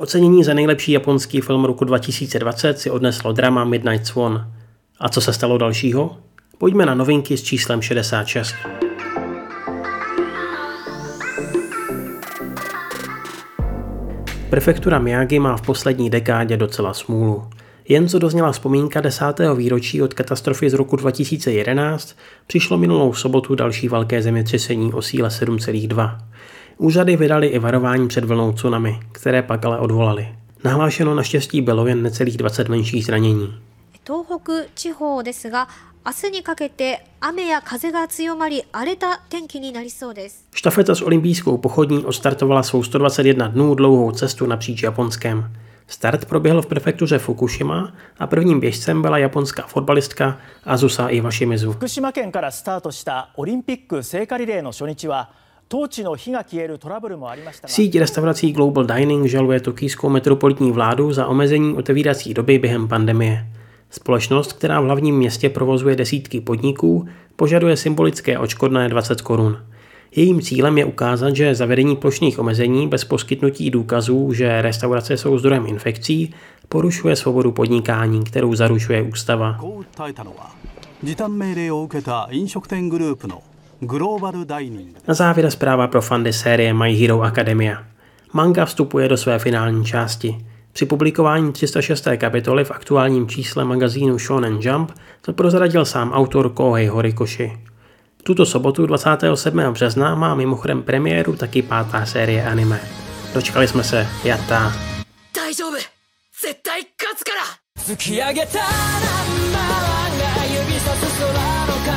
Ocenění za nejlepší japonský film roku 2020 si odneslo drama Midnight Swan. A co se stalo dalšího? Pojďme na novinky s číslem 66. Prefektura Miyagi má v poslední dekádě docela smůlu. Jen co dozněla vzpomínka desátého výročí od katastrofy z roku 2011, přišlo minulou sobotu další velké zemětřesení o síle 7,2. Úřady vydali i varování před vlnou tsunami, které pak ale odvolali. Nahlášeno naštěstí bylo jen necelých 20 menších zranění. 東北地方ですが明日にかけて雨や風が強まり荒れた天気になりそうです Štafeta s olympijskou pochodní odstartovala svou 121 dnů dlouhou cestu napříč Japonskem. Start proběhl v prefektuře Fukushima a prvním běžcem byla japonská fotbalistka Azusa Iwashimizu. 福島県からスタートしたオリンピック聖火リレーの初日は 当地の火が消えるトラブルもありましたが Síť restaurací Global Dining žaluje tokijskou metropolitní vládu za omezení otevírací doby během pandemie. Společnost, která v hlavním městě provozuje desítky podniků, požaduje symbolické očkodné 20 korun. Jejím cílem je ukázat, že zavedení plošných omezení bez poskytnutí důkazů, že restaurace jsou zdrojem infekcí, porušuje svobodu podnikání, kterou zaručuje ústava. こう訴えたのは時短命令を受けた飲食店グループの グローバルダイニング Na závěr zpráva pro fandy série My Hero Academia. Manga vstupuje do své finální části. Při publikování 306. kapitoly v aktuálním čísle magazínu Shonen Jump to prozradil sám autor Kohei Horikoshi. Tuto sobotu 27. března má mimochodem premiéru taky pátá série anime. Dočkali jsme se, jatá. 大丈夫絶対勝つから突き上げたナンバーワンが指さす空の彼方